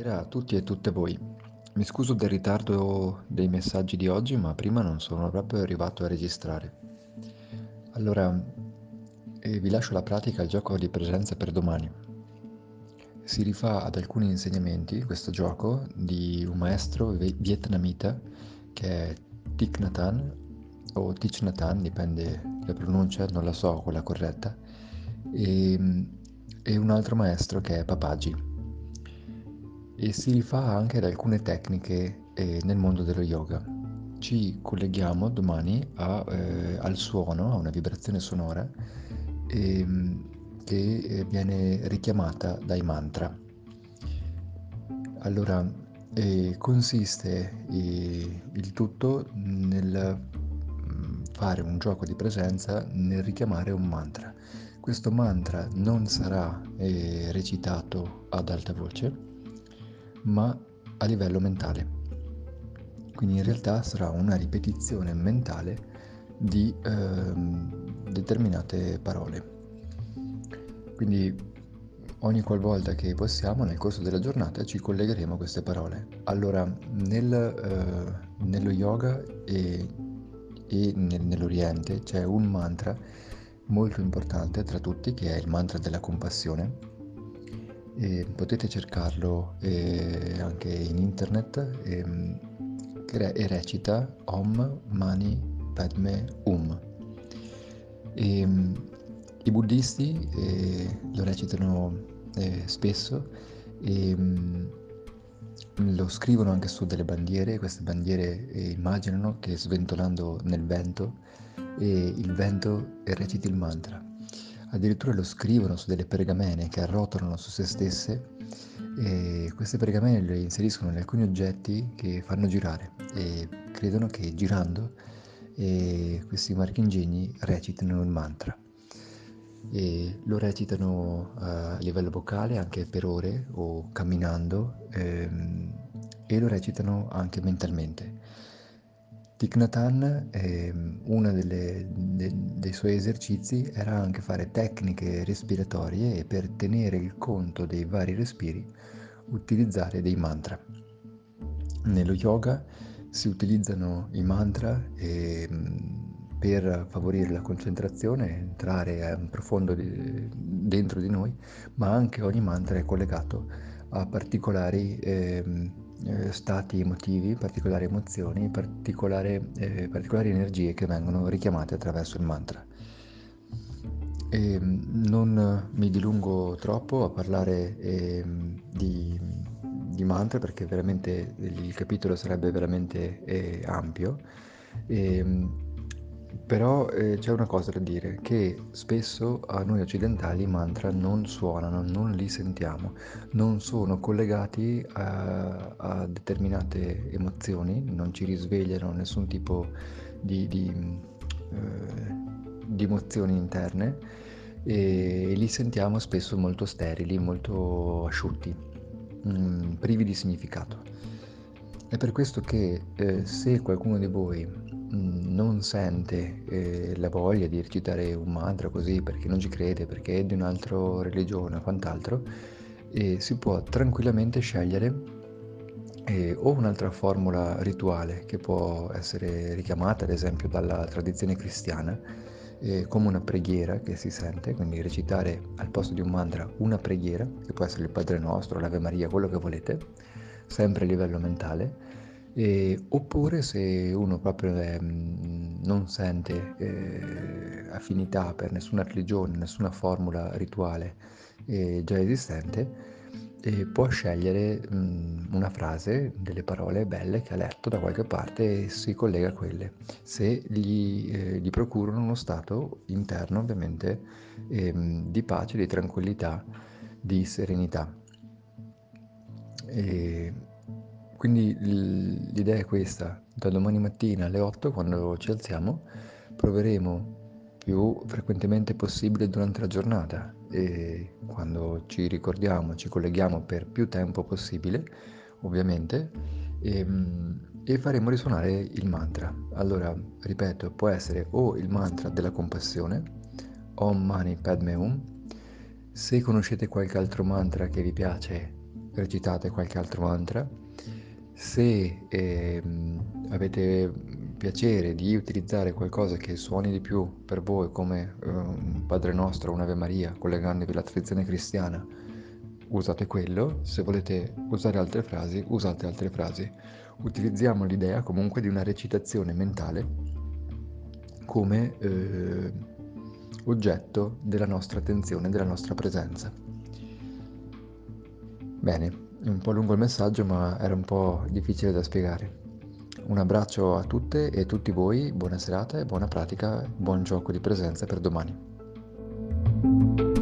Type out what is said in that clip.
Buonasera a tutti e tutte voi. Mi scuso del ritardo dei messaggi di oggi, ma prima non sono proprio arrivato a registrare. Allora, eh, vi lascio la pratica al gioco di presenza per domani. Si rifà ad alcuni insegnamenti, questo gioco, di un maestro vietnamita che è Thich Nhat o Thich Nhat dipende la pronuncia, non la so quella corretta, e, e un altro maestro che è Papaji e si rifà anche ad alcune tecniche eh, nel mondo dello yoga. Ci colleghiamo domani a, eh, al suono, a una vibrazione sonora eh, che viene richiamata dai mantra. Allora, eh, consiste eh, il tutto nel mm, fare un gioco di presenza nel richiamare un mantra. Questo mantra non sarà eh, recitato ad alta voce, ma a livello mentale. Quindi in realtà sarà una ripetizione mentale di eh, determinate parole. Quindi ogni qualvolta che possiamo nel corso della giornata ci collegheremo a queste parole. Allora, nel, eh, nello yoga e, e nel, nell'Oriente c'è un mantra molto importante tra tutti che è il mantra della compassione e potete cercarlo eh, anche in internet e, e, recita Om Mani Padme Um. E, I buddhisti eh, lo recitano eh, spesso e lo scrivono anche su delle bandiere, queste bandiere eh, immaginano che sventolando nel vento il vento reciti il mantra addirittura lo scrivono su delle pergamene che arrotolano su se stesse e queste pergamene le inseriscono in alcuni oggetti che fanno girare e credono che girando questi marchingegni recitino il mantra. E lo recitano a livello vocale anche per ore o camminando ehm, e lo recitano anche mentalmente Thich Nhat eh, uno delle, de, dei suoi esercizi era anche fare tecniche respiratorie e per tenere il conto dei vari respiri utilizzare dei mantra. Nello yoga si utilizzano i mantra e, per favorire la concentrazione, entrare profondo di, dentro di noi, ma anche ogni mantra è collegato a particolari eh, eh, stati emotivi, particolari emozioni, particolari, eh, particolari energie che vengono richiamate attraverso il mantra. E non mi dilungo troppo a parlare eh, di, di, mantra perché veramente il capitolo sarebbe veramente eh, ampio. E, però eh, c'è una cosa da dire, che spesso a noi occidentali i mantra non suonano, non li sentiamo, non sono collegati a, a determinate emozioni, non ci risvegliano nessun tipo di, di, eh, di emozioni interne e li sentiamo spesso molto sterili, molto asciutti, mh, mm, privi di significato. È per questo che eh, se qualcuno di voi non sente eh, la voglia di recitare un mantra così perché non ci crede, perché è di un'altra religione o quant'altro, e si può tranquillamente scegliere eh, o un'altra formula rituale che può essere richiamata ad esempio dalla tradizione cristiana eh, come una preghiera che si sente, quindi recitare al posto di un mantra una preghiera, che può essere il Padre Nostro, l'Ave Maria, quello che volete, sempre a livello mentale e, oppure se uno proprio è, mm, non sente eh, affinità per nessuna religione, nessuna formula rituale eh, già esistente, eh, può scegliere mh, mm, una frase, delle parole belle che ha letto da qualche parte e si collega a quelle, se gli, eh, gli procurano uno stato interno ovviamente ehm, di pace, di tranquillità, di serenità. E, quindi l'idea è questa, da domani mattina alle 8 quando ci alziamo proveremo più frequentemente possibile durante la giornata e quando ci ricordiamo, ci colleghiamo per più tempo possibile, ovviamente, e, ehm, e faremo risuonare il mantra. Allora, ripeto, può essere o il mantra della compassione, Om Mani Padme Hum, se conoscete qualche altro mantra che vi piace recitate qualche altro mantra. Se eh, avete piacere di utilizzare qualcosa che suoni di più per voi come eh, un Padre Nostro, un'Ave Maria, collegandovi alla tradizione cristiana, usate quello. Se volete usare altre frasi, usate altre frasi. Utilizziamo l'idea comunque di una recitazione mentale come eh, oggetto della nostra attenzione, della nostra presenza. Bene, un po' lungo il messaggio ma era un po' difficile da spiegare. Un abbraccio a tutte e tutti voi, buona serata e buona pratica, buon gioco di presenza per domani.